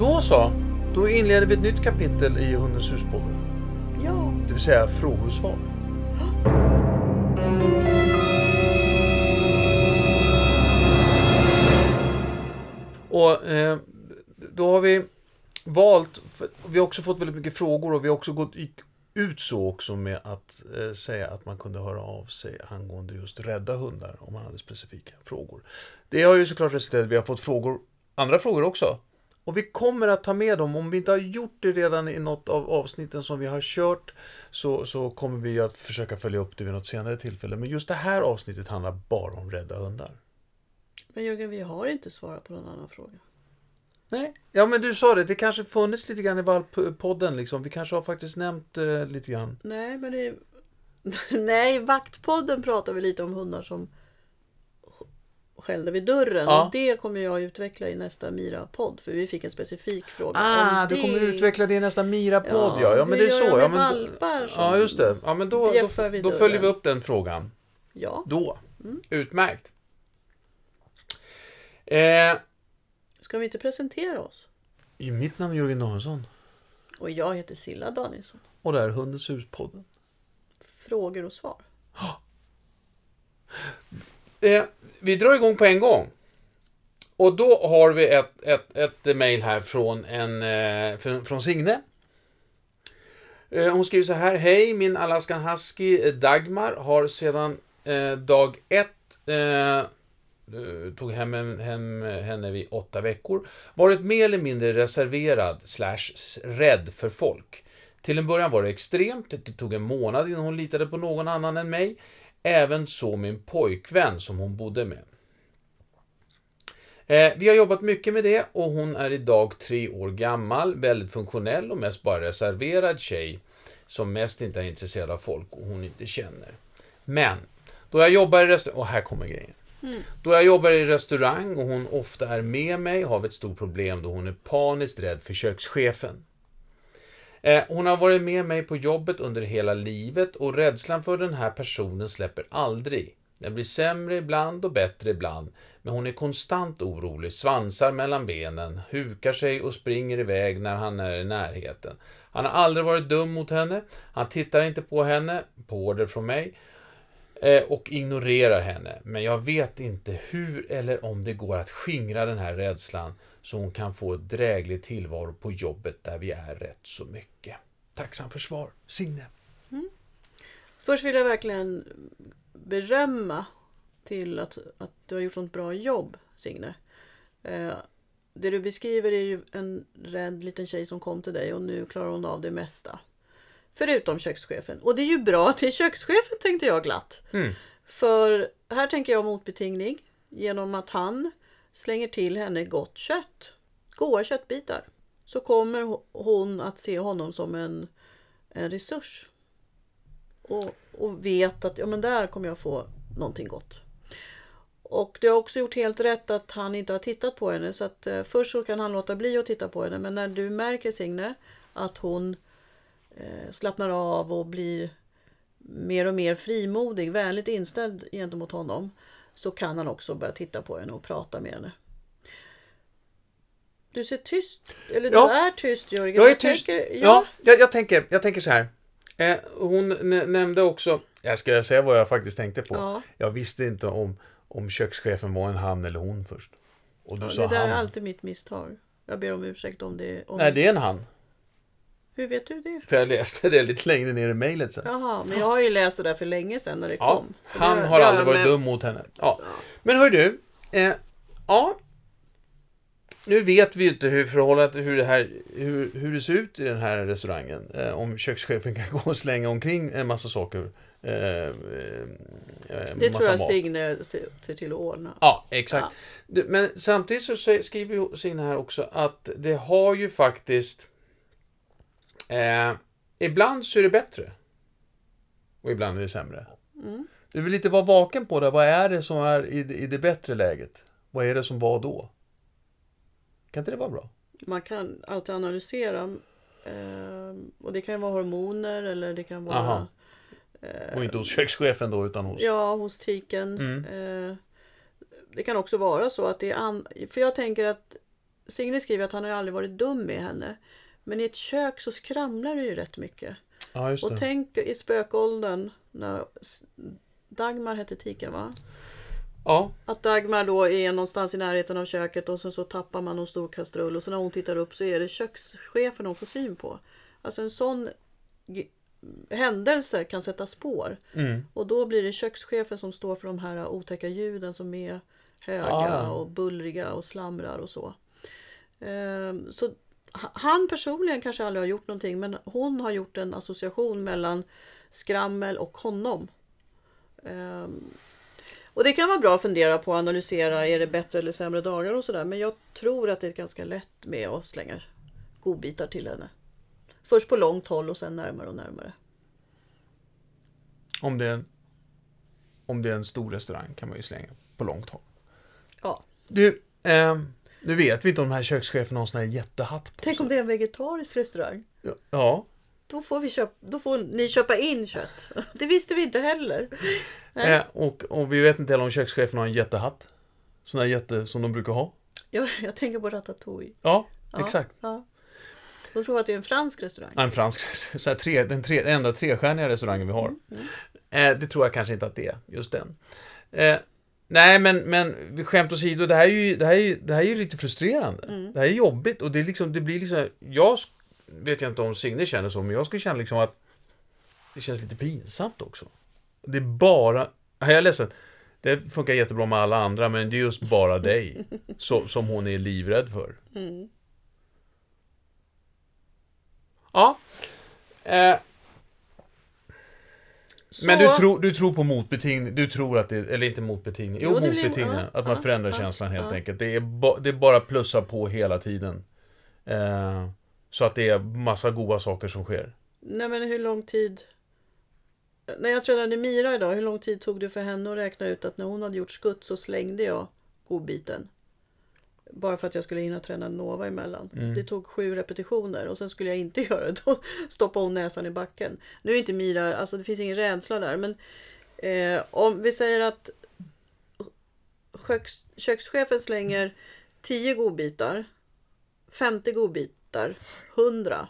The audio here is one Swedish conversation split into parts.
Då så. Då inleder vi ett nytt kapitel i Hundens huspodden. Ja. Det vill säga frågor och svar. Och eh, då har vi valt, vi har också fått väldigt mycket frågor och vi har också gått ut så också med att eh, säga att man kunde höra av sig angående just rädda hundar om man hade specifika frågor. Det har ju såklart resulterat i att vi har fått frågor, andra frågor också. Och vi kommer att ta med dem. Om vi inte har gjort det redan i något av avsnitten som vi har kört så, så kommer vi att försöka följa upp det vid något senare tillfälle. Men just det här avsnittet handlar bara om rädda hundar. Men Jörgen, vi har inte svarat på någon annan fråga. Nej, ja men du sa det, det kanske funnits lite grann i valppodden liksom. Vi kanske har faktiskt nämnt eh, lite grann. Nej, men det... Nej, Vaktpodden pratar vi lite om hundar som skällde vid dörren. Ja. Och det kommer jag utveckla i nästa Mira-podd. För vi fick en specifik fråga Ah, du det. kommer utveckla det i nästa Mira-podd ja. Ja, Ja, men det är så. Ja, men, ja just det. Ja, men då, då, då följer vi upp den frågan. Ja. Då. Utmärkt. Eh, Ska vi inte presentera oss? i mitt namn är Jörgen Danielsson. Och jag heter Silla Danielsson. Och det här är Hundens hus-podden. Frågor och svar. Eh, vi drar igång på en gång. Och då har vi ett, ett, ett mejl här från, en, eh, från, från Signe. Eh, hon skriver så här. Hej, min Alaskan Husky eh, Dagmar har sedan eh, dag ett eh, eh tog hem, hem henne vid åtta veckor. Varit mer eller mindre reserverad slash rädd för folk. Till en början var det extremt. Det tog en månad innan hon litade på någon annan än mig. Även så min pojkvän som hon bodde med. Eh, vi har jobbat mycket med det och hon är idag tre år gammal, väldigt funktionell och mest bara reserverad tjej som mest inte är intresserad av folk och hon inte känner. Men, då jag jobbar i restaurang, och här kommer grejen. Då jag jobbar i restaurang och hon ofta är med mig har vi ett stort problem då hon är paniskt rädd för kökschefen. Eh, Hon har varit med mig på jobbet under hela livet och rädslan för den här personen släpper aldrig. Den blir sämre ibland och bättre ibland, men hon är konstant orolig, svansar mellan benen, hukar sig och springer iväg när han är i närheten. Han har aldrig varit dum mot henne, han tittar inte på henne, på order från mig, och ignorerar henne. Men jag vet inte hur eller om det går att skingra den här rädslan så hon kan få ett dräglig tillvaro på jobbet där vi är rätt så mycket. Tacksam för svar, Signe. Först vill jag verkligen berömma till att, att du har gjort sånt bra jobb, Signe. Eh, det du beskriver är ju en rädd liten tjej som kom till dig och nu klarar hon av det mesta. Förutom kökschefen. Och det är ju bra är kökschefen tänkte jag glatt. Mm. För här tänker jag motbetingning genom att han slänger till henne gott kött. Goda köttbitar. Så kommer ho- hon att se honom som en, en resurs. Och, och vet att ja, men där kommer jag få någonting gott. Och det har också gjort helt rätt att han inte har tittat på henne. Så att eh, först så kan han låta bli att titta på henne. Men när du märker Signe att hon slappnar av och blir mer och mer frimodig, vänligt inställd gentemot honom. Så kan han också börja titta på henne och prata med henne. Du ser tyst, eller Ja. du är tyst Jörgen. Jag är tyst. Tänker, ja, ja, jag, jag, tänker, jag tänker så här. Eh, hon nä- nämnde också, jag ska säga vad jag faktiskt tänkte på. Ja. Jag visste inte om, om kökschefen var en han eller hon först. Och du sa det där han. är alltid mitt misstag. Jag ber om ursäkt om det. Om... Nej, det är en han. Hur vet du det? För jag läste det lite längre ner i mejlet sen. Jaha, men jag har ju läst det där för länge sedan när det Ja, kom. Så han det- har aldrig varit med- dum mot henne. Ja. Men hör du, eh, ja. Nu vet vi ju inte hur förhållandet, hur det här, hur, hur det ser ut i den här restaurangen. Eh, om kökschefen kan gå och slänga omkring en massa saker. Eh, eh, eh, Det tror jag mat. Signe ser, till att ordna. Ja, exakt. Du, Men samtidigt så skriver Signe här också att det har ju faktiskt... Eh, ibland så är det bättre. Och ibland är det sämre. Mm. Du vill lite vara vaken på det. Vad är det som är i, det- i det bättre läget? Vad är det som var då? Kan inte det vara bra? Man kan alltid analysera. Eh, och det kan ju vara hormoner eller det kan vara Aha. Och inte hos kökschefen då, utan hos... Ja, hos tiken. Mm. Eh, det kan också vara så att det är... An... För jag tänker att Signe skriver att han har aldrig varit dum med henne. Men i ett kök så skramlar det ju rätt mycket. Ja, Och tänk i spökåldern när Dagmar hette tiken va? Ja, Att Dagmar då är någonstans i närheten av köket och sen så tappar man någon stor kastrull och så när hon tittar upp så är det kökschefen hon får syn på. Alltså en sån händelse kan sätta spår. mm. Och då blir det kökschefen som står för de här otäcka ljuden som är höga Ah, och bullriga och slamrar och så. Ehm, så han personligen kanske aldrig har gjort någonting men hon har gjort en association mellan skrammel och honom. Ehm, och det kan vara bra att fundera på och analysera, är det bättre eller sämre dagar och sådär. Men jag tror att det är ganska lätt med att slänga godbitar till henne. Först på långt håll och sen närmare och närmare. om, det är en, om det är en stor restaurang kan man ju slänga på långt håll. Ja. Du, ehm, nu vet vi inte om de här kökscheferna har sån här jättehatt på Tänk sig. om det är en vegetarisk restaurang. Ja, Då får, vi köpa, då får ni köpa in kött. Det visste vi inte heller. Nej. eh, och, och vi vet inte heller om kökscheferna har en jättehatt. Sån här jätte som de brukar ha. Jag, jag tänker på Ratatouille. Ja, Ja, exakt. Ja. De tror att det är en fransk restaurang. En fransk, så här tre, den, tre, den enda trestjärniga restaurangen vi har. Mm, Eh, det tror jag kanske inte att det är, just den. Eh, nej, men, men skämt åsido, det här är ju, det här är det här är lite frustrerande. Mm. Det här är jobbigt och det, är liksom, det blir liksom... Jag vet jag inte om Signe känner så, men jag skulle känna liksom att det känns lite pinsamt också. Det är bara... Jag är ledsen. Det funkar jättebra med alla andra, men det är just bara dig så, som hon är livrädd för. Mm. Ja. Eh, Så, Men du tror, du tror på motbetingning, du tror att det, eller inte motbetingning, jo, Jo, det blir- att man förändrar känslan helt enkelt. Det är, ba, det är bara plussa på hela tiden. Eh, så att det är massa goda saker som sker. Nej men hur lång tid... När jag tränade Mira idag, hur lång tid tog det för henne att räkna ut att när hon hade gjort skutt så slängde jag godbiten? Bara för att jag skulle hinna träna Nova emellan. Mm. Det tog sju repetitioner och sen skulle jag inte göra det. Då stoppade hon näsan i backen. Nu är inte Mira, alltså det finns ingen rädsla där. Men eh, om vi säger att köks, kökschefen slänger 10 godbitar, 50 godbitar, 100.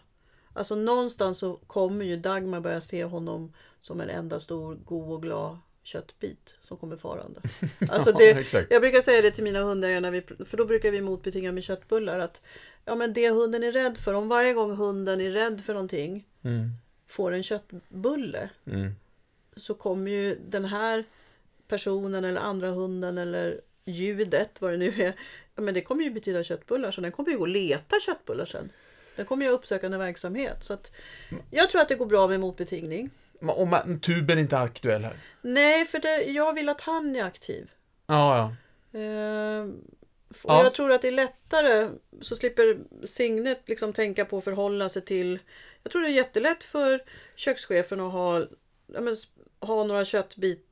Alltså någonstans så kommer ju Dagmar börja se honom som en enda stor god och glad köttbit som kommer farande. Alltså det, exakt. jag brukar säga det till mina hundar, när vi, för då brukar vi motbetinga med köttbullar. Att ja, men det hunden är rädd för, om varje gång hunden är rädd för någonting Mm, får en köttbulle mm, så kommer ju den här personen eller andra hunden eller ljudet, vad det nu är, ja, men det kommer ju betyda köttbullar. Så den kommer ju gå och leta köttbullar sen. Den kommer ju ha uppsökande verksamhet. Så att jag tror att det går bra med motbetingning. Ma- Och ma- tuben är inte aktuell här. Nej, för det, jag vill att han är aktiv. Ja, ja. Ehm, och Ja. Jag tror att det är lättare så slipper Signet liksom tänka på att förhålla sig till. Jag tror det är jättelätt för kökschefen att ha, men, ha några köttbit,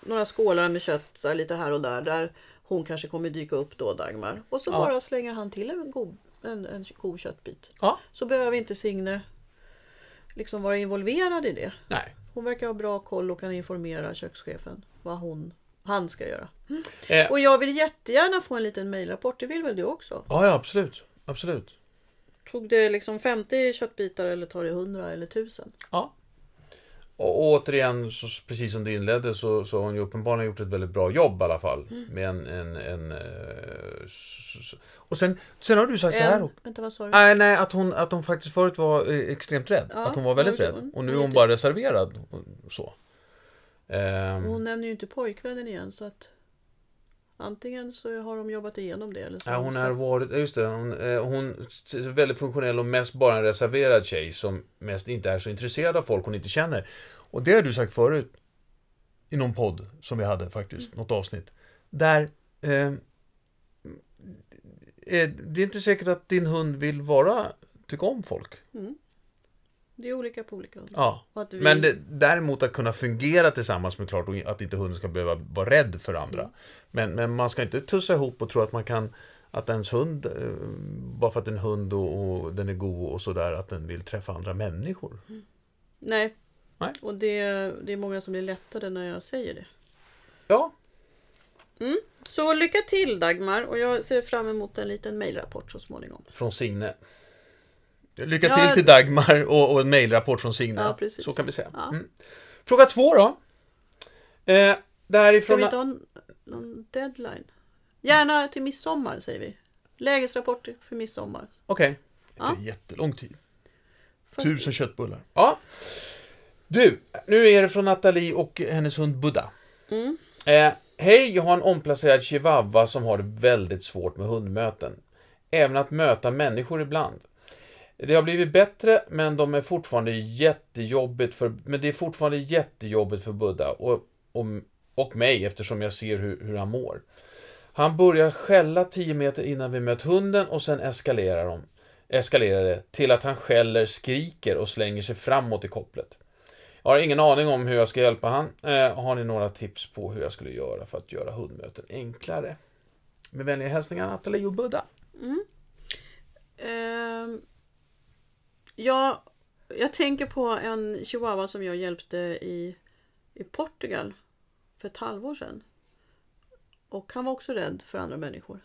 några skålar med kött här, lite här och där. Där hon kanske kommer dyka upp då Dagmar. Och så Ja. bara slänger han till en god, en, en god köttbit. Ja. Så behöver inte Signe liksom vara involverad i det. Nej. Hon verkar ha bra koll och kan informera kökschefen vad hon, han ska göra. Eh, Och jag vill jättegärna få en liten mejlrapport, det vill väl du också? ja, ja, absolut. Absolut. Tog det liksom 50 köttbitar eller tar det 100 eller 1000? Ja. Och återigen, så, precis som du inledde, så, så har hon ju uppenbarligen gjort ett väldigt bra jobb i alla fall. Med en... en, en s- s- och sen, sen har du sagt så här En, också. vänta vad sa du? Nej, nej, att hon, att hon faktiskt förut var eh, extremt rädd. Ja, att hon var väldigt rädd. hon- Och nu är hon bara reserverad. och Så. Ehm, Hon nämner ju inte pojkvännen igen så att antingen så har de jobbat igenom det eller så ja, hon har varit, just det, hon, eh, hon är väldigt funktionell och mest bara en reserverad tjej som mest inte är så intresserad av folk hon inte känner. Och det har du sagt förut. I någon podd som vi hade faktiskt, något avsnitt. Där eh, det är inte säkert att din hund vill vara, tycka om folk. Mm. Det är olika på olika hundar. Ja. Vi- Men det, däremot att kunna fungera tillsammans med klart och att inte hunden ska behöva vara rädd för andra. Mm. Men, men man ska inte tussa ihop och tro att man kan att ens hund, eh, bara för att en hund och, och den är god och sådär, att den vill träffa andra människor. Nej. Nej. Och det, det är många som blir lättade när jag säger det. Ja. Så lycka till Dagmar och jag ser fram emot en liten mejlrapport så småningom. Från Signe. Lycka Ja. till till Dagmar och, och en mejlrapport från Signe. Ja. Så kan vi säga. Ja. Mm. Fråga två då. Eh, det är Ska vi inte ha någon deadline? Gärna till midsommar säger vi. Lägesrapport för midsommar. Okej. Ja. Inte jättelång tid. Fast- Tusen köttbullar. Ja. Du, nu är det från Nathalie och hennes hund Buddha. Mm. Eh, Hej, jag har en omplacerad chihuahua som har det väldigt svårt med hundmöten. Även att möta människor ibland. Det har blivit bättre, men de är fortfarande jättejobbigt för, men det är fortfarande jättejobbigt för Buddha och, och, och mig eftersom jag ser hur, hur han mår. Han börjar skälla 10 meter innan vi mött hunden och sen eskalerar, de, eskalerar det till att han skäller, skriker och slänger sig framåt i kopplet. Jag har ingen aning om hur jag ska hjälpa han. Eh, har ni några tips på hur jag skulle göra för att göra hundmöten enklare? Med vänliga hälsningar Nathalie och Buddha. Mm. Um jag tänker på en chihuahua som jag hjälpte i, i Portugal för ett halvår sedan. Och han var också rädd för andra människor.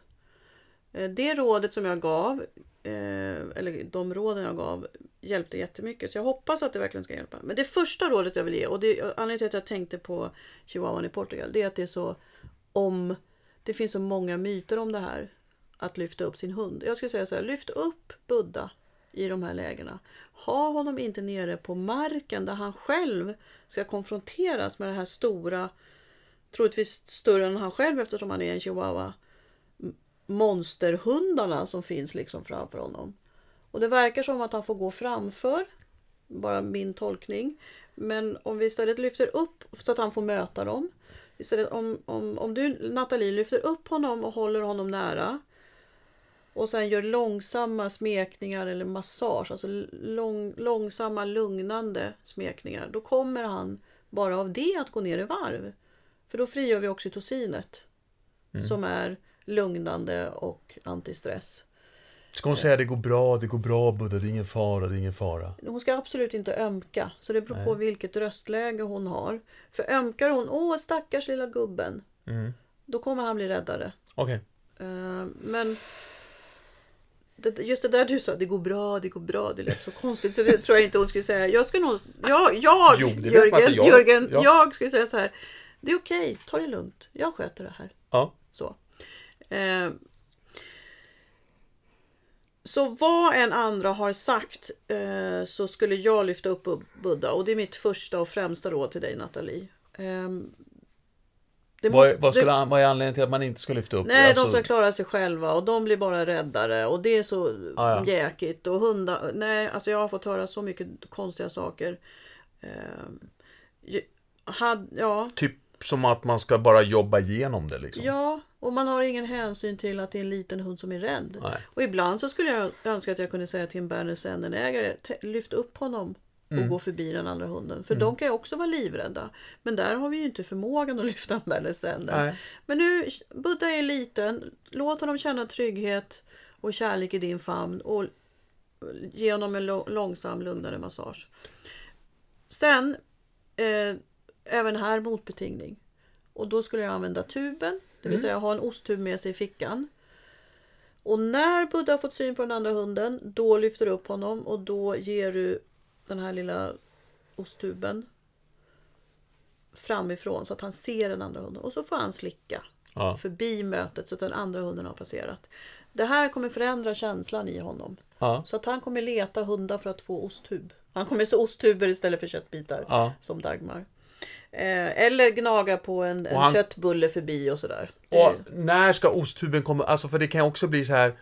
Eh, det rådet som jag gav, eh, eller de råden jag gav, hjälpte jättemycket. Så jag hoppas att det verkligen ska hjälpa. Men det första rådet jag vill ge, och det, anledningen till att jag tänkte på chihuahuan i Portugal, det är att det är så om... Det finns så många myter om det här. Att lyfta upp sin hund. Jag skulle säga så här, lyft upp Buddha i de här lägena. Ha honom inte nere på marken där han själv ska konfronteras med det här stora, troligtvis större än han själv eftersom han är en chihuahua, monsterhundarna som finns liksom framför honom. Och det verkar som att han får gå framför, bara min tolkning. Men om vi istället lyfter upp så att han får möta dem. Istället om, om, om du Nathalie lyfter upp honom och håller honom nära och sen gör långsamma smekningar eller massage, alltså lång, långsamma lugnande smekningar. Då kommer han bara av det att gå ner i varv. För då frigör vi oxytocinet som är lugnande och antistress. Ska hon säga det går bra, det går bra Buddha, det är ingen fara, det är ingen fara. Hon ska absolut inte ömka, så det beror på vilket röstläge hon har. För ömkar hon, åh stackars lilla gubben, Mm. då kommer han bli räddare. Okej. Eh, Men just det där du sa, det går bra, det går bra, det lät så konstigt så det tror jag inte hon skulle säga. Jag skulle nog, jag, jag Jo, Jörgen, jag- Jörgen, ja. jag skulle säga så här. Det är okej, ta det lugnt, jag sköter det här. Ja. Så. Eh, så vad en andra har sagt eh, så skulle jag lyfta upp Buddha och det är mitt första och främsta råd till dig Nathalie. Eh, det Vad, måste- vad, skulle, det- vad är anledningen till att man inte ska lyfta upp? Nej, Alltså, de ska klara sig själva och de blir bara räddare och det är så Ah, ja. jäkigt och hundar. Nej, alltså jag har fått höra så mycket konstiga saker. Eh, had, ja, Typ som att man ska bara jobba igenom det liksom. ja, och man har ingen hänsyn till att det är en liten hund som är rädd. Nej. Och ibland så skulle jag önska att jag kunde säga till en Berner "Te- lyft upp honom och Mm. gå förbi den andra hunden. För de kan ju också vara livrädda. Men där har vi ju inte förmågan att lyfta en Berner Sennen. Nej. Men nu, Buddha är liten. Låt honom känna trygghet och kärlek i din famn. Och ge honom en långsam, lugnare massage. Sen, eh, även här motbetingning. Och då skulle jag använda tuben. Det vill säga ha en osttub med sig i fickan. Och när Buddha har fått syn på den andra hunden, då lyfter du upp honom och då ger du den här lilla osttuben framifrån så att han ser den andra hunden. Och så får han slicka Ja. förbi mötet så att den andra hunden har passerat. Det här kommer förändra känslan i honom. Ja. Så att han kommer leta hundar för att få osttub. Han kommer se osttuber istället för köttbitar. Ja. Som Dagmar. Eh, eller gnaga på en, en han- köttbulle förbi och sådär. Det- Och när ska osttuben komma? Alltså för det kan också bli så här.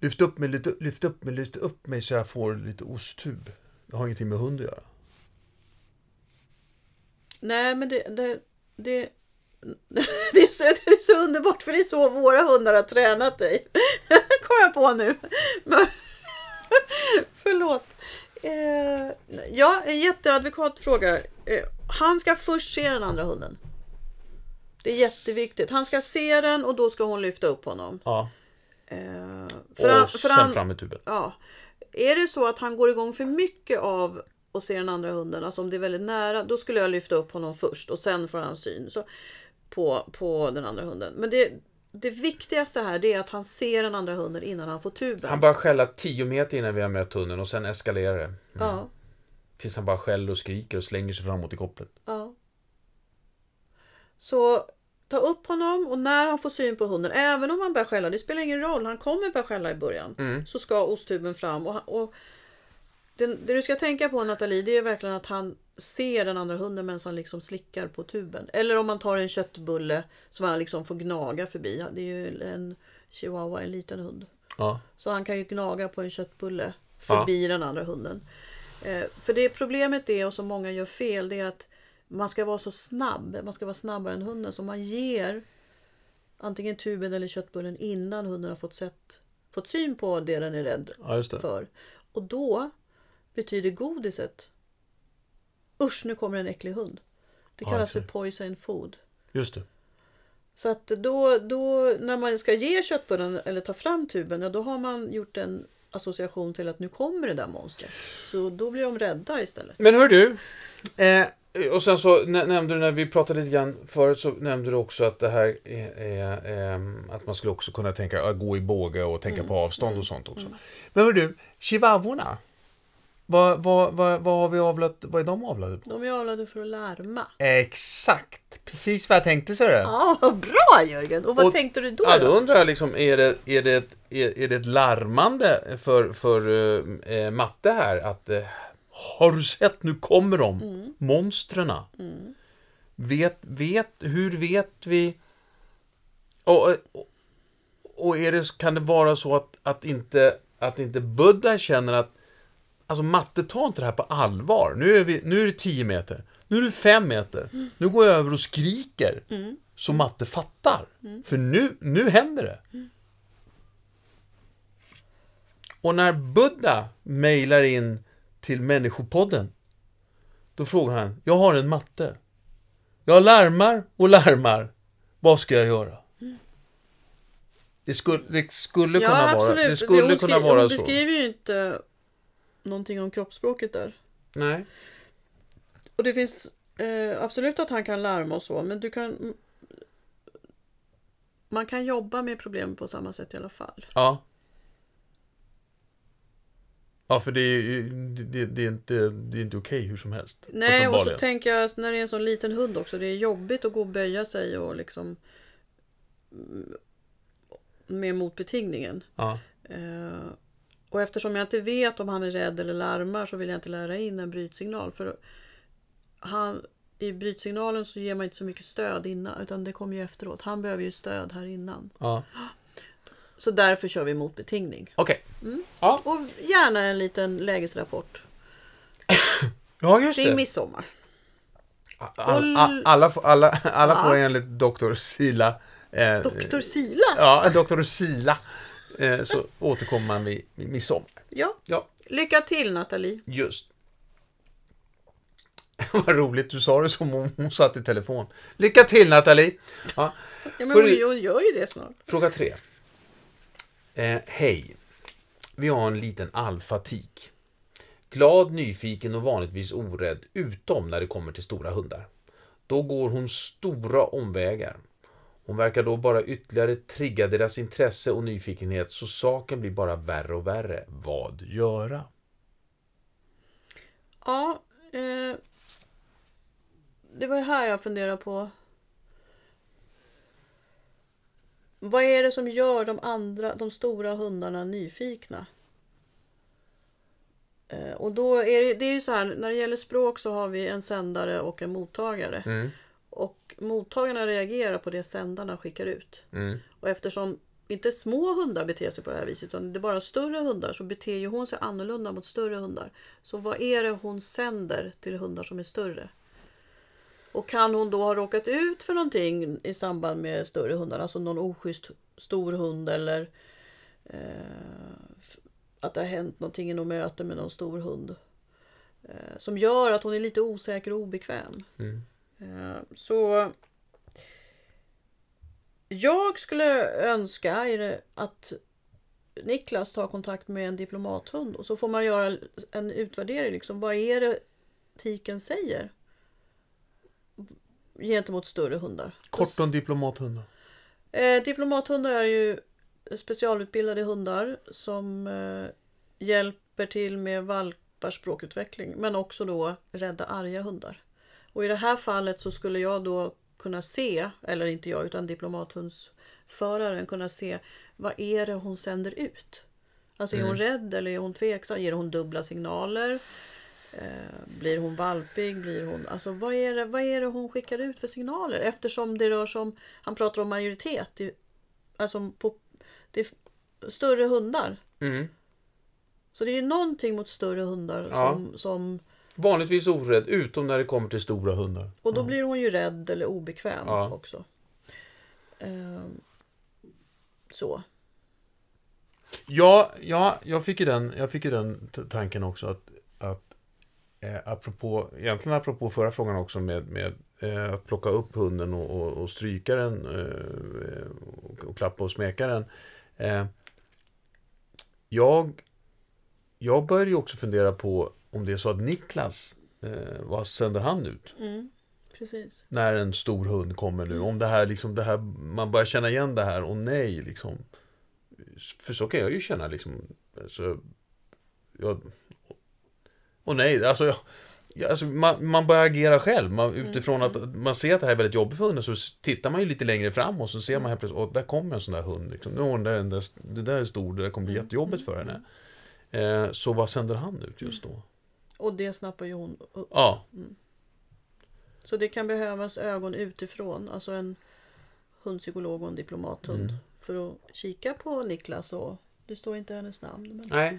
Lyft upp mig, lyft, lyft upp mig, lyft upp mig så jag får lite osttub. Det har ingenting med hund att göra. Nej men det, det, det, det, är så, det är så underbart för det är så våra hundar har tränat dig. Kom jag på nu. Men, förlåt. Eh, ja, en jätteadvokat fråga. Eh, han ska först se den andra hunden. Det är jätteviktigt. Han ska se den och då ska hon lyfta upp honom. Ja. Eh, Och för för sen han, fram med tuben. Ja. Är det så att han går igång för mycket av att se den andra hunden, alltså om det är väldigt nära, då skulle jag lyfta upp honom först och sen får han syn. Så på, på den andra hunden. Men det, det viktigaste här är att han ser den andra hunden innan han får tuben. Han börjar skälla 10 meter innan vi har mött hunden och sen eskalerar det. Ja, Tills han bara skäller och skriker och slänger sig framåt i kopplet. ja. Så ta upp honom och när han får syn på hunden, även om han börjar skälla, det spelar ingen roll, han kommer börja skälla i början, Mm. så ska osttuben fram. Och, och den, det du ska tänka på Nathalie, det är verkligen att han ser den andra hunden medan han liksom slickar på tuben. Eller om man tar en köttbulle som han liksom får gnaga förbi. Det är ju en chihuahua, en liten hund. Ja. Så han kan ju gnaga på en köttbulle förbi den andra hunden. Eh, för det problemet är, och som många gör fel, det är att man ska vara så snabb. Man ska vara snabbare än hunden. Så man ger antingen tuben eller köttbullen innan hunden har fått, sett, fått syn på det den är rädd ja, för. Och då betyder godiset Usch, nu kommer en äcklig hund. Det Ja, kallas för exakt. poison food. Just det. Så att då, då när man ska ge köttbullen eller ta fram tuben, ja, då har man gjort en association till att nu kommer det där monstret. Så då blir de rädda istället. Men hör du. Eh, och sen så nä- nämnde du när vi pratade lite grann förut så nämnde du också att det här är, är, ehm, att man skulle också kunna tänka gå i båge och tänka på avstånd och sånt också. Men hör du, chihuahuorna. Vad, vad, vad, vad har vi avlat, vad är de avlade på? De är avlade för att larma. Exakt, precis vad jag tänkte så det. Ja, vad bra Jörgen! Och vad Och- tänkte du då? Ja, då undrar jag liksom, är det, är det, ett, är, är det ett larmande för, för eh, eh, matte här? Att, eh, har du sett, nu kommer de, Mm. monstrena. Vet, vet, hur vet vi? Och, och, och är det, kan det vara så att, att, inte, att inte Buddha känner att Alltså matte tar inte det här på allvar. Nu är, vi, nu är det 10 meter. Nu är det 5 meter. Nu går jag över och skriker. Så matte fattar. För nu, nu händer det. Och när Buddha mejlar in till Människopodden. Då frågar han, jag har en matte. Jag larmar och larmar. Vad ska jag göra? Det skulle, det skulle kunna vara, det skulle hon kunna vara hon så. beskriver ju inte någonting om kroppsspråket där. Nej. Och det finns eh, absolut att han kan larma och så, men du kan... Man kan jobba med problem på samma sätt i alla fall. Ja. Ja, för det är, det, det är inte, det är inte okej hur som helst. Nej, och så tänker jag när det är en sån liten hund också. Det är jobbigt att gå och böja sig och liksom mm, med motbetingningen. Ja. Eh, och eftersom jag inte vet om han är rädd eller larmar så vill jag inte lära in en brytsignal. För han, I brytsignalen så ger man inte så mycket stöd innan utan det kommer ju efteråt. Han behöver ju stöd här innan. ja. Så därför kör vi motbetingning. Okej. Mm. Ja. Och gärna en liten lägesrapport ja, just kring det. midsommar. All, all, alla alla, alla Ja. får enligt doktor Sila. Eh, Doktor Sila! Ja, doktor Sila. Eh, så återkommer man vid, vid midsommar. Ja. Ja, Lycka till Nathalie! just. Vad roligt, du sa det som om hon satt i telefon. Lycka till Nathalie! Ja. Ja, men hon gör ju det snart. Fråga tre. Eh, Hej. Vi har en liten alfatik. Glad, nyfiken och vanligtvis orädd, utom när det kommer till stora hundar. Då går hon stora omvägar. Hon verkar då bara ytterligare trigga deras intresse och nyfikenhet så saken blir bara värre och värre. Vad göra? Ja, eh, det var ju här jag funderade på. Vad är det som gör de andra, de stora hundarna nyfikna? Eh, och då är det, det är ju så här, när det gäller språk så har vi en sändare och en mottagare. Mm. Och mottagarna reagerar på det sändarna skickar ut. Mm. Och eftersom inte små hundar beter sig på det här viset utan det är bara större hundar så beter ju hon sig annorlunda mot större hundar. Så vad är det hon sänder till hundar som är större? Och kan hon då ha råkat ut för någonting i samband med större hundar, alltså någon oschysst stor hund eller eh, att det har hänt någonting i något möte med någon stor hund. Eh, som gör att hon är lite osäker och obekväm. Mm. Eh, så jag skulle önska att Niklas tar kontakt med en diplomathund och så får man göra en utvärdering. Liksom, vad är det tiken säger? Gentemot större hundar. Kort om diplomathundar. Eh, diplomathundar är ju specialutbildade hundar som eh, hjälper till med valpars språkutveckling men också då rädda arga hundar. Och i det här fallet så skulle jag då kunna se, eller inte jag utan diplomathundsföraren kunna se vad är det hon sänder ut. Alltså är hon rädd eller är hon tveksam? Ger hon dubbla signaler? Eh, blir hon valpig? Blir hon, alltså vad är, det, vad är det hon skickar ut för signaler? Eftersom det rör sig om, han pratar om majoritet, det, alltså på, det är större hundar. Mm. Så det är ju någonting mot större hundar Ja. som, som Vanligtvis orädd, utom när det kommer till stora hundar. och då blir hon ju rädd eller obekväm Ja. också. Ehm, så. Ja, ja jag, fick ju den, jag fick ju den tanken också att, att eh, apropå, egentligen apropå förra frågan också med, med eh, att plocka upp hunden och, och, och stryka den eh, och, och klappa och smeka den. Eh, jag, jag började ju också fundera på om det är så att Niklas, eh, vad sänder han ut? Mm, precis. när en stor hund kommer nu. Om det här liksom, det här, man börjar känna igen det här och nej liksom. För så kan jag ju känna liksom. Så, jag, och nej, alltså, jag, ja, alltså man, man börjar agera själv. Man, utifrån att man ser att det här är väldigt jobbigt för hunden så tittar man ju lite längre fram och så ser man helt plötsligt, och där kommer en sån där hund. Liksom. Nu, den där, det där är stor, det där kommer bli jättejobbigt för henne. Eh, så vad sänder han ut just då? Och det snappar ju hon upp. Ja, Så det kan behövas ögon utifrån, alltså en hundpsykolog och en diplomathund. Mm. För att kika på Niklas och det står inte hennes namn. Men... nej.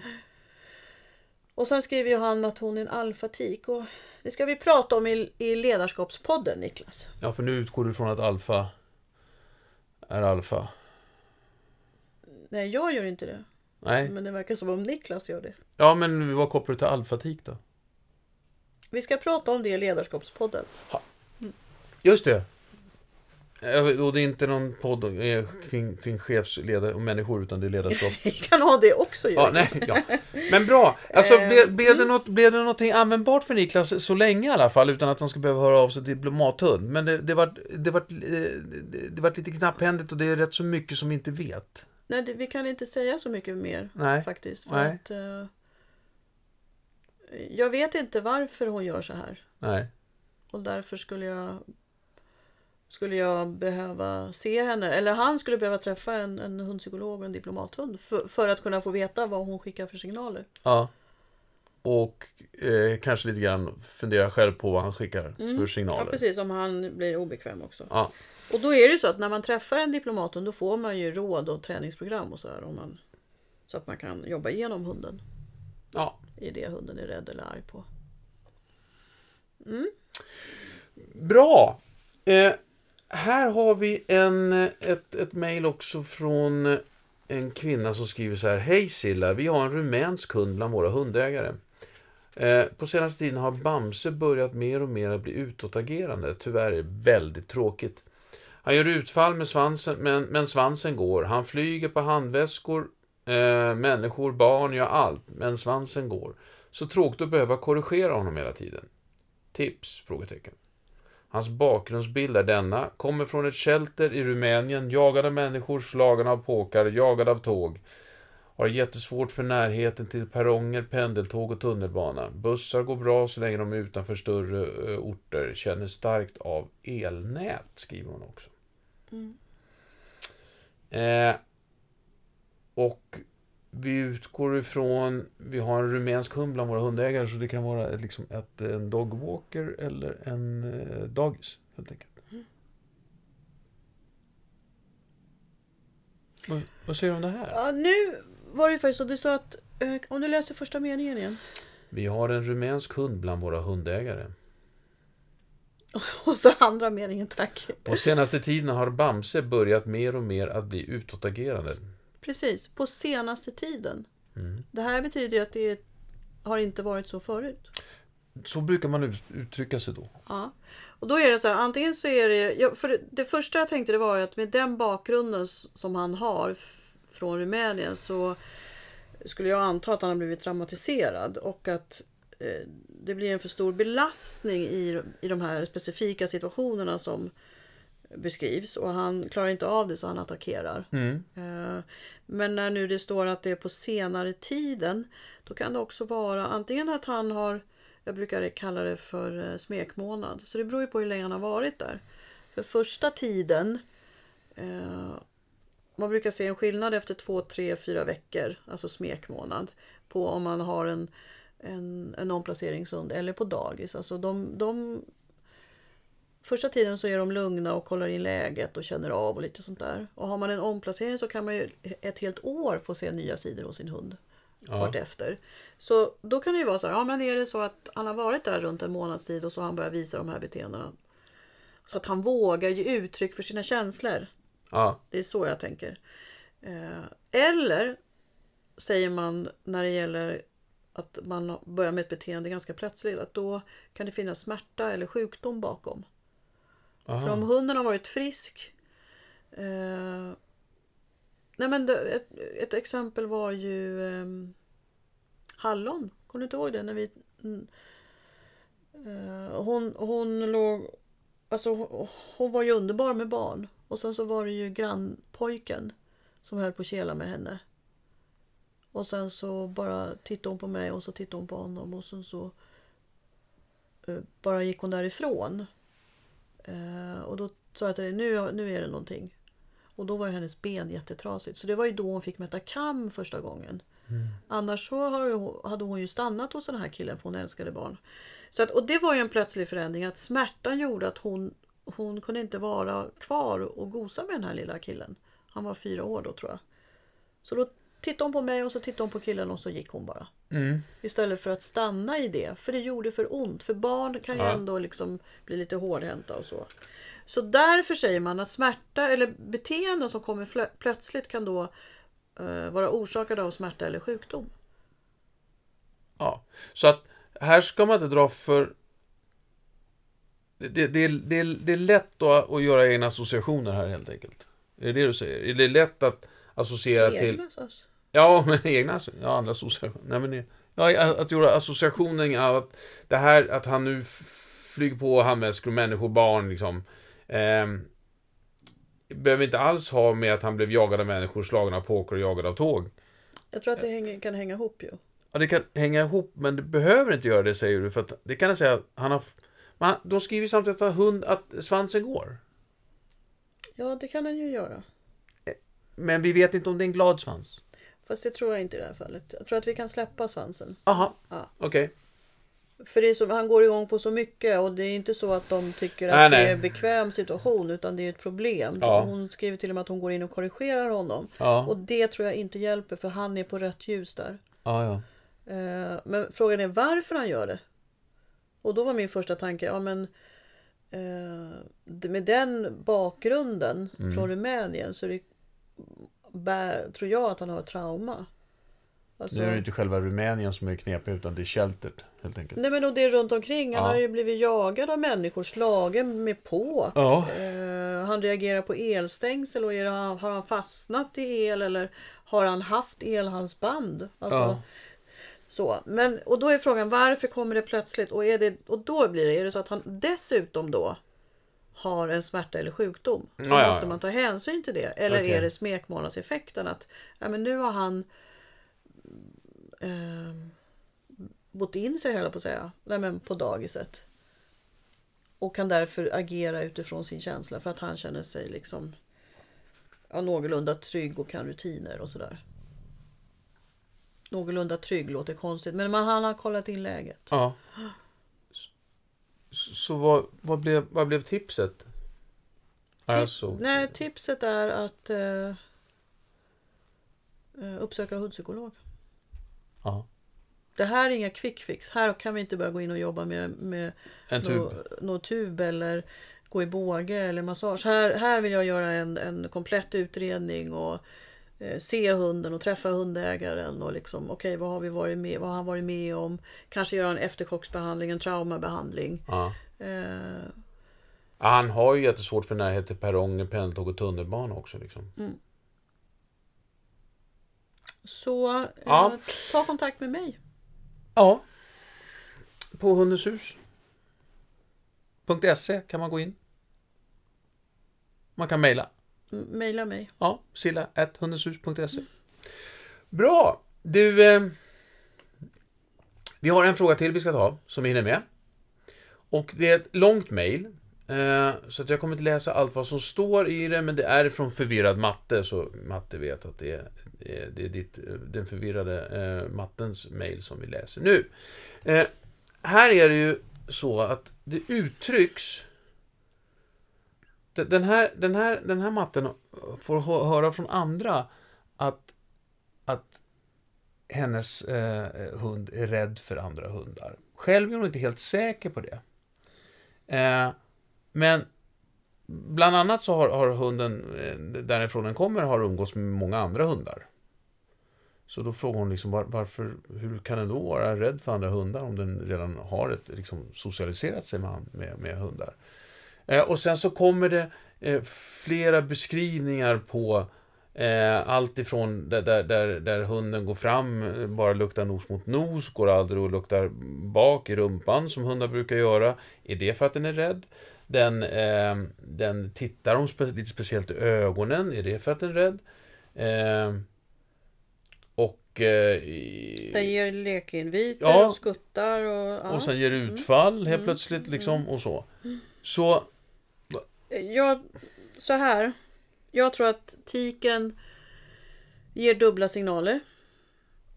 Och sen skriver ju han att hon är en alfatik och det ska vi prata om i, i ledarskapspodden Niklas. Ja, för nu utgår du från att alfa är alfa. Nej, jag gör inte det. Nej. Men det verkar som om Niklas gör det. Ja, men vad kopplar du till alfatik då? Vi ska prata om det i ledarskapspodden. Just det. Eh, Och det är inte någon podd eh, kring, kring chefsledare och människor, utan det är ledarskap. Vi kan ha det också ju. Ja, nej, ja. Men bra. Alltså, Eh, blev, blev, det något, blev det någonting användbart för Niklas så länge i alla fall, utan att de ska behöva höra av sig till diplomathund? Men det, det, var, det, var, eh, det, var lite knapphändigt och det är rätt så mycket som vi inte vet. Nej, det, vi kan inte säga så mycket mer Nej. faktiskt. För Nej. att, eh, jag vet inte varför hon gör så här. Nej. Och därför skulle jag skulle jag behöva se henne, eller han skulle behöva träffa en, en hundpsykolog och en diplomathund för, för att kunna få veta vad hon skickar för signaler. Ja. Och eh, kanske lite grann fundera själv på vad han skickar för Mm. Ja, signaler. precis, om han blir obekväm också. Ja. Och då är det ju så att när man träffar en diplomathund då får man ju råd och träningsprogram och sådär. Man, så att man kan jobba igenom hunden ja. i det hunden är rädd eller arg på. Bra! Eh, här har vi en, ett, ett mejl också från en kvinna som skriver så här. Hej Silla, vi har en rumänsk hund bland våra hundägare. Eh, på senaste tiden har Bamse börjat mer och mer att bli utåtagerande. Tyvärr är det väldigt tråkigt. Han gör utfall med svansen, men, men svansen går. Han flyger på handväskor, eh, människor, barn, ja allt. Men svansen går. Så tråkigt att behöva korrigera honom hela tiden. Tips? Frågetecken. Hans bakgrundsbild är denna. Kommer från ett shelter i Rumänien, jagad av människor, slagen av påkar, jagad av tåg. Har jättesvårt för närheten till perronger, pendeltåg och tunnelbana. Bussar går bra så länge de är utanför större eh, orter. Känner starkt av elnät, skriver hon också. Eh, och vi utgår ifrån, vi har en rumänsk hund bland våra hundägare så det kan vara ett, liksom ett, en dogwalker eller en eh, dagis helt enkelt. Vad, vad säger du om det här? Ja, nu var det faktiskt så. Det står att, eh, om du läser första meningen igen. Vi har en rumänsk hund bland våra hundägare. Och så andra meningen, tack. På senaste tiden har Bamse börjat mer och mer att bli utåtagerande. Precis, på senaste tiden. Mm. Det här betyder ju att det har inte varit så förut. Så brukar man ut- uttrycka sig då. Ja. Och då är det så här, antingen så är det... För det, första jag tänkte det var att med den bakgrunden som han har från Rumänien så skulle jag anta att han har blivit traumatiserad och att eh, det blir en för stor belastning i, i de här specifika situationerna som beskrivs och han klarar inte av det så han attackerar. Mm. Eh, Men när nu det står att det är på senare tiden då kan det också vara antingen att han har, jag brukar kalla det för eh, smekmånad, så det beror ju på hur länge han har varit där. För första tiden eh, man brukar se en skillnad efter två, tre, fyra veckor, alltså smekmånad, på om man har en, en, en omplaceringshund eller på dagis. Alltså de, de, första tiden så är de lugna och kollar in läget och känner av och lite sånt där. Och har man en omplacering så kan man ju ett helt år få se nya sidor hos sin hund. Ja. Vartefter. Så då kan det ju vara så här, ja men är det så att han har varit där runt en månads tid och så har han börjat visa de här beteendena. Så att han vågar ge uttryck för sina känslor. Ja. Det är så jag tänker. Eh, Eller säger man när det gäller att man börjar med ett beteende ganska plötsligt att då kan det finnas smärta eller sjukdom bakom. För om Aha. hunden har varit frisk. Eh, nej men ett, ett exempel var ju eh, Hallon. Kommer du inte ihåg det? När vi, mm, eh, hon, hon låg... Alltså hon, hon var ju underbar med barn. Och sen så var det ju grannpojken som höll på att kela med henne. Och sen så bara tittade hon på mig och så tittade hon på honom och sen så eh, bara gick hon därifrån. Eh, och då sa jag till dig, nu, nu är det någonting. Och då var ju hennes ben jättetrasigt. Så det var ju då hon fick Metacam första gången. Annars så hade hon ju stannat hos den här killen för hon älskade barn. Så att, och det var ju en plötslig förändring att smärtan gjorde att hon, hon kunde inte vara kvar och gosa med den här lilla killen. Han var fyra år då tror jag. Så då tittade hon på mig och så tittade hon på killen och så gick hon bara. Mm. Istället för att stanna i det. För det gjorde för ont. För barn kan ju Ja. ändå liksom bli lite hårdhänta och så. Så därför säger man att smärta eller beteenden som kommer plötsligt kan då eh, vara orsakade av smärta eller sjukdom. Ja, så att här ska man inte dra för... Det, det, det, det, är- det är lätt att, att göra egna associationer här helt enkelt. Är det det du säger? Är det lätt att associera till... Sås. Ja, men egna, ja, andra associationer. Nej, men det, ja, att göra associationen av att det här, att han nu flyger på handväskor, människor, barn liksom. ehm, behöver inte alls ha med att han blev jagad av människor, slagen av påkar och jagad av tåg. Jag tror att det hänger, kan hänga ihop ju. Ja, det kan hänga ihop, men det behöver inte göra det, säger du. För att det kan jag säga, han har... Men han- de skriver samtidigt att, hund, att svansen går. Ja, det kan den ju göra. Men vi vet inte om det är en glad svans. Fast det tror jag inte i det här fallet. Jag tror att vi kan släppa svansen. Aha, Ja. okej. För det är så, han går igång på så mycket och det är inte så att de tycker att Nej, det nej. är en bekväm situation utan det är ett problem. Ja. Hon skriver till och med att hon går in och korrigerar honom. Ja. Och det tror jag inte hjälper för han är på rött ljus där. Ja, ja. Eh, Men frågan är varför han gör det. Och då var min första tanke, ja men eh, med den bakgrunden Mm. från Rumänien så är det, bär, tror jag att han har ett trauma. Alltså, Nu är det inte själva Rumänien som är knepig, utan det är sheltert, helt enkelt. Nej men och det är runt omkring. Han Ja. har ju blivit jagad av människor, slagen med på. Ja. Eh, han reagerar på elstängsel och är har han fastnat i el eller har han haft elhalsband? Alltså, Ja. så. Men, och då är frågan varför kommer det plötsligt? Och, är det, och då blir det, är det så att han dessutom då har en smärta eller sjukdom så Ja, måste ja. man ta hänsyn till det. Eller Okej. är det smekmånadseffekten att ja, men nu har han eh, bott in sig höll jag på att säga, Nej, men på dagiset. Och kan därför agera utifrån sin känsla för att han känner sig liksom ja, någorlunda trygg och kan rutiner och sådär. Någorlunda trygg låter konstigt men man, han har kollat in läget. Ja. Så, vad, vad, blev, vad blev tipset? Alltså, Nej, tipset är att eh, eh, uppsöka hundpsykolog. ja. Det här är inga quick fix. Här kan vi inte börja gå in och jobba med, med En tub. nå- nå tub eller gå i båge eller massage. Här, här vill jag göra en, en komplett utredning och eh, se hunden och träffa hundägaren och liksom okej vad har vi varit med vad har han varit med om? Kanske göra en efterchocksbehandling, en traumabehandling. Ja. Eh, Ja, Han har ju jättesvårt för närhet till perronger, pendeltåg och tunnelbana också. Liksom. så eh, Ja. ta kontakt med mig. Ja. på hundenshus.se kan man gå in. Man kan mejla. M- Maila mig. Ja, silla.hundenshus.se. Bra! Du, eh, vi har en fråga till vi ska ta, som vi hinner med. Och det är ett långt mejl. Eh, så att jag kommer inte läsa allt vad som står i det, men det är från förvirrad matte, så matte vet att det är, eh, det är, ditt, eh, den förvirrade mattens mejl som vi läser nu. Här är det ju så att det uttrycks den- här, den, här, den här matten får höra från andra att, att hennes eh, hund är rädd för andra hundar. Själv är hon inte helt säker på det. Eh, men bland annat så har, har hunden, eh, därifrån den kommer, har umgås med många andra hundar. Så då frågar hon liksom var, varför, hur kan den då vara rädd för andra hundar om den redan har ett, liksom, socialiserat sig med, med, med hundar? Eh, och sen så kommer det eh, flera beskrivningar på eh, allt ifrån där, där, där, där hunden går fram, eh, bara luktar nos mot nos, går aldrig och luktar bak i rumpan som hundar brukar göra. Är det för att den är rädd? Den, eh, den tittar om spe, lite speciellt i ögonen, är det för att den är rädd? Eh, och eh, i- Den ger lekinviter Ja. och skuttar och... Ja. och sen ger utfall helt plötsligt liksom och så. Så, Jag, så här. Jag tror att tiken ger dubbla signaler.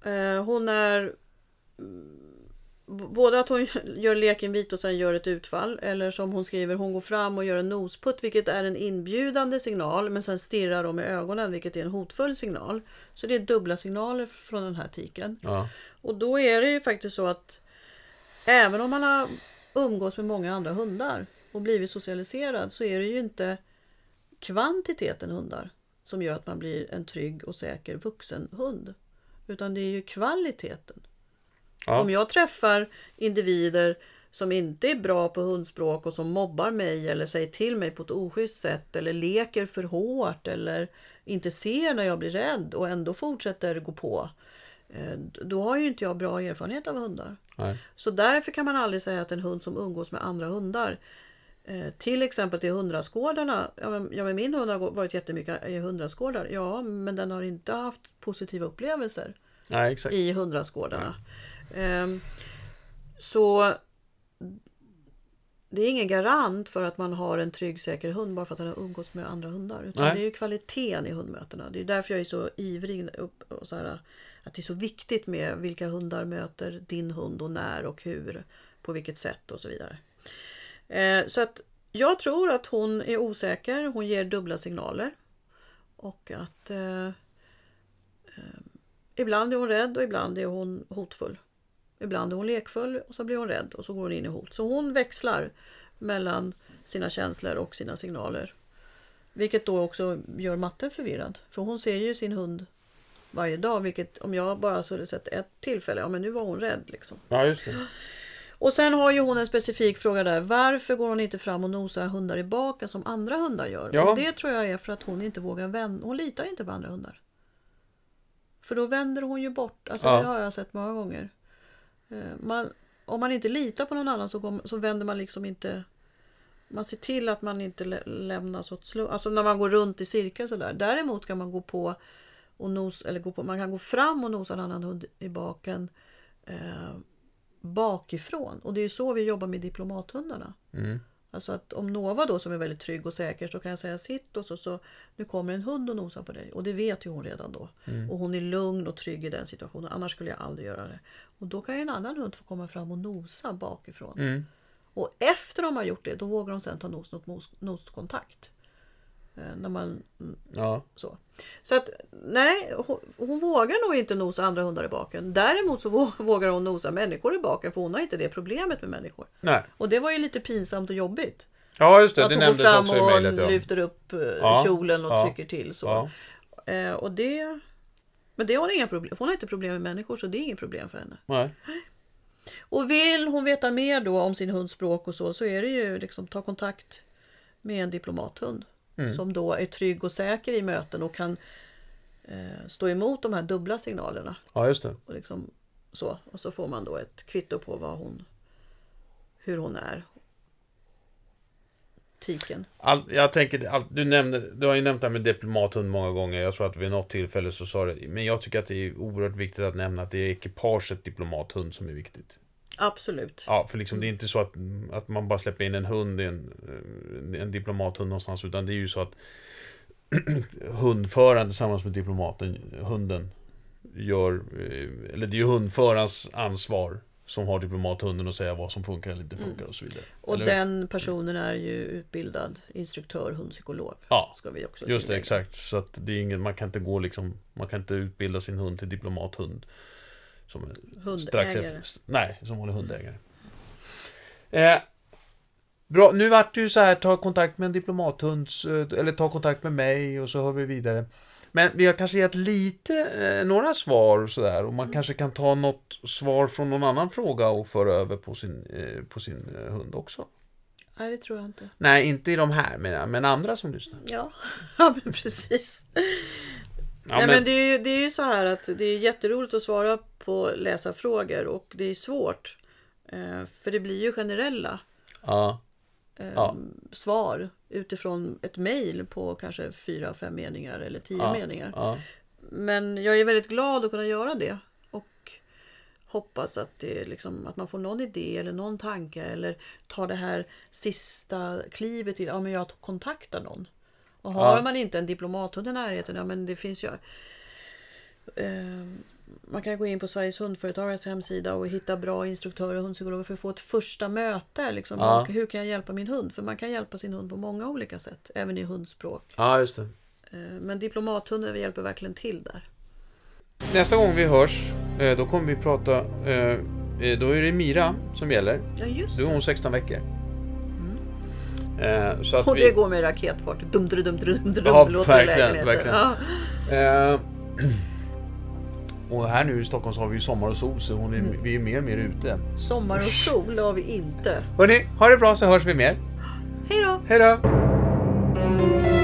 Eh, hon är... Både att hon gör leken vit och sen gör ett utfall. Eller som hon skriver, hon går fram och gör en nosputt vilket är en inbjudande signal. Men sen stirrar de med ögonen vilket är en hotfull signal. Så det är dubbla signaler från den här tiken. ja, Och då är det ju faktiskt så att även om man har umgås med många andra hundar och blivit socialiserad så är det ju inte kvantiteten hundar som gör att man blir en trygg och säker vuxen hund. Utan det är ju kvaliteten. Ja. Om jag träffar individer som inte är bra på hundspråk och som mobbar mig eller säger till mig på ett oschysst sätt eller leker för hårt eller inte ser när jag blir rädd och ändå fortsätter gå på. eh, Då har ju inte jag bra erfarenhet av hundar. nej. Så därför kan man aldrig säga att en hund som umgås med andra hundar till exempel till hundrastgårdarna. Ja, men, ja, men min hund har varit jättemycket i hundrastgårdar. Ja, men den har inte haft positiva upplevelser nej, exakt. i hundrastgårdarna. Ehm, så det är ingen garant för att man har en trygg säker hund bara för att den har umgåtts med andra hundar. Utan Nej. det är ju kvaliteten i hundmötena. Det är därför jag är så ivrig och så här, att det är så viktigt med vilka hundar möter din hund och när och hur. På vilket sätt och så vidare. Eh, så att jag tror att hon är osäker. Hon ger dubbla signaler. Och att eh, eh, Ibland är hon rädd och ibland är hon hotfull. Ibland är hon lekfull och så blir hon rädd och så går hon in i hot. Så hon växlar mellan sina känslor och sina signaler. Vilket då också gör matten förvirrad. För hon ser ju sin hund varje dag. Vilket om jag bara skulle sett ett tillfälle, ja men nu var hon rädd liksom. Ja, just det. Och sen har ju hon en specifik fråga där. Varför går hon inte fram och nosar hundar i baken som andra hundar gör? Ja. Och det tror jag är för att hon inte vågar vända. Hon litar inte på andra hundar. För då vänder hon ju bort. Alltså Ja. det har jag sett många gånger. Eh, Man, om man inte litar på någon annan så, går, så vänder man liksom inte... Man ser till att man inte lä- lämnas åt slump. Alltså när man går runt i cirkel sådär. Däremot kan man gå på och nos, eller gå på, man kan gå fram och nosa en annan hund i baken. Eh, bakifrån. Och det är ju så vi jobbar med diplomathundarna. Mm. Alltså att om Nova då som är väldigt trygg och säker så kan jag säga sitt och så, så nu kommer en hund och nosar på dig. Och det vet ju hon redan då. Och hon är lugn och trygg i den situationen. Annars skulle jag aldrig göra det. Och då kan ju en annan hund få komma fram och nosa bakifrån. Mm. Och efter de har gjort det då vågar de sen ta nos mot nos, noskontakt. Eh, när man Ja. så. Så att nej, hon, hon vågar nog inte nosa andra hundar i baken. Däremot så vå- vågar hon nosa människor i baken för hon har inte det problemet med människor. Nej. Och det var ju lite pinsamt och jobbigt. Ja, just det. att Det hon nämndes också i mejlet. Ja. lyfter upp eh, Ja, kjolen och ja, trycker till. Så. Eh, och det, men det har hon inga problem Hon har inte problem med människor så det är inget problem för henne. Nej. Och vill hon veta mer då om sin hunds språk och så, så är det ju liksom ta kontakt med en diplomathund. Mm. Som då är trygg och säker i möten och kan eh, stå emot de här dubbla signalerna. Ja, just det. Och, liksom, så. och så får man då ett kvitto på vad hon hur hon är. Tiken. All, jag tänker, all, du, nämner, du har ju nämnt det här med diplomathund många gånger. Jag tror att vid något tillfälle så sa det. Men jag tycker att det är oerhört viktigt att nämna att det är ekipaget diplomathund som är viktigt. Absolut. Ja, för liksom det är inte så att, att man bara släpper in en hund, en, en diplomathund någonstans. Utan det är ju så att hundföraren tillsammans med diplomaten, hunden, gör... eh, Eller det är ju hundförarens ansvar som har diplomathunden att säga vad som funkar eller inte funkar och så vidare. Och Eller den personen är ju utbildad instruktör, hundpsykolog. Ja, Ska vi också Just det, exakt. Så att det är ingen, man kan inte gå liksom, man kan inte utbilda sin hund till diplomathund. Som är Hundägare. efter, nej, som håller hundägare. Eh, bra, nu vart det ju så här, ta kontakt med en diplomathund, eller ta kontakt med mig och så hör vi vidare. Men vi har kanske gett lite, eh, några svar och sådär och man kanske kan ta något svar från någon annan fråga och föra över på sin, eh, på sin eh, hund också. Nej, det tror jag inte. Nej, inte i de här, men, men andra som lyssnar. Ja, ja men precis. Ja, Nej, men det, är ju, det är ju så här att det är jätteroligt att svara på läsarfrågor och det är svårt. Eh, för det blir ju generella ja. eh, Ja. svar utifrån ett mejl på kanske fyra, fem meningar eller tio Ja. meningar. Men jag är väldigt glad att kunna göra det. Och hoppas att, det liksom, att man får någon idé eller någon tanke eller tar det här sista klivet till, ja men jag kontaktar någon. Och har man inte en diplomathund i närheten, ja men det finns ju eh, man kan gå in på Sveriges hundföretagares hemsida och hitta bra instruktörer och hundpsykologer för att få ett första möte. Liksom. Ja. Hur kan jag hjälpa min hund? För man kan hjälpa sin hund på många olika sätt, även i hundspråk. ja, just det. Eh, Men diplomathunden hjälper verkligen till där. Nästa gång vi hörs, eh, då kommer vi prata... eh, Då är det Mira som gäller. Ja, just Då är hon 16 veckor. Eh, Så att Och vi... det går med raketfart. Dum, dum, dum, dum, dum, Ja, verkligen, verkligen. Ja. Och här nu i Stockholm så har vi ju sommar och sol så hon är, mm. vi är mer och mer ute. Sommar och sol har vi inte. Hörni, ha det bra så hörs vi mer. Hej då! Hej då!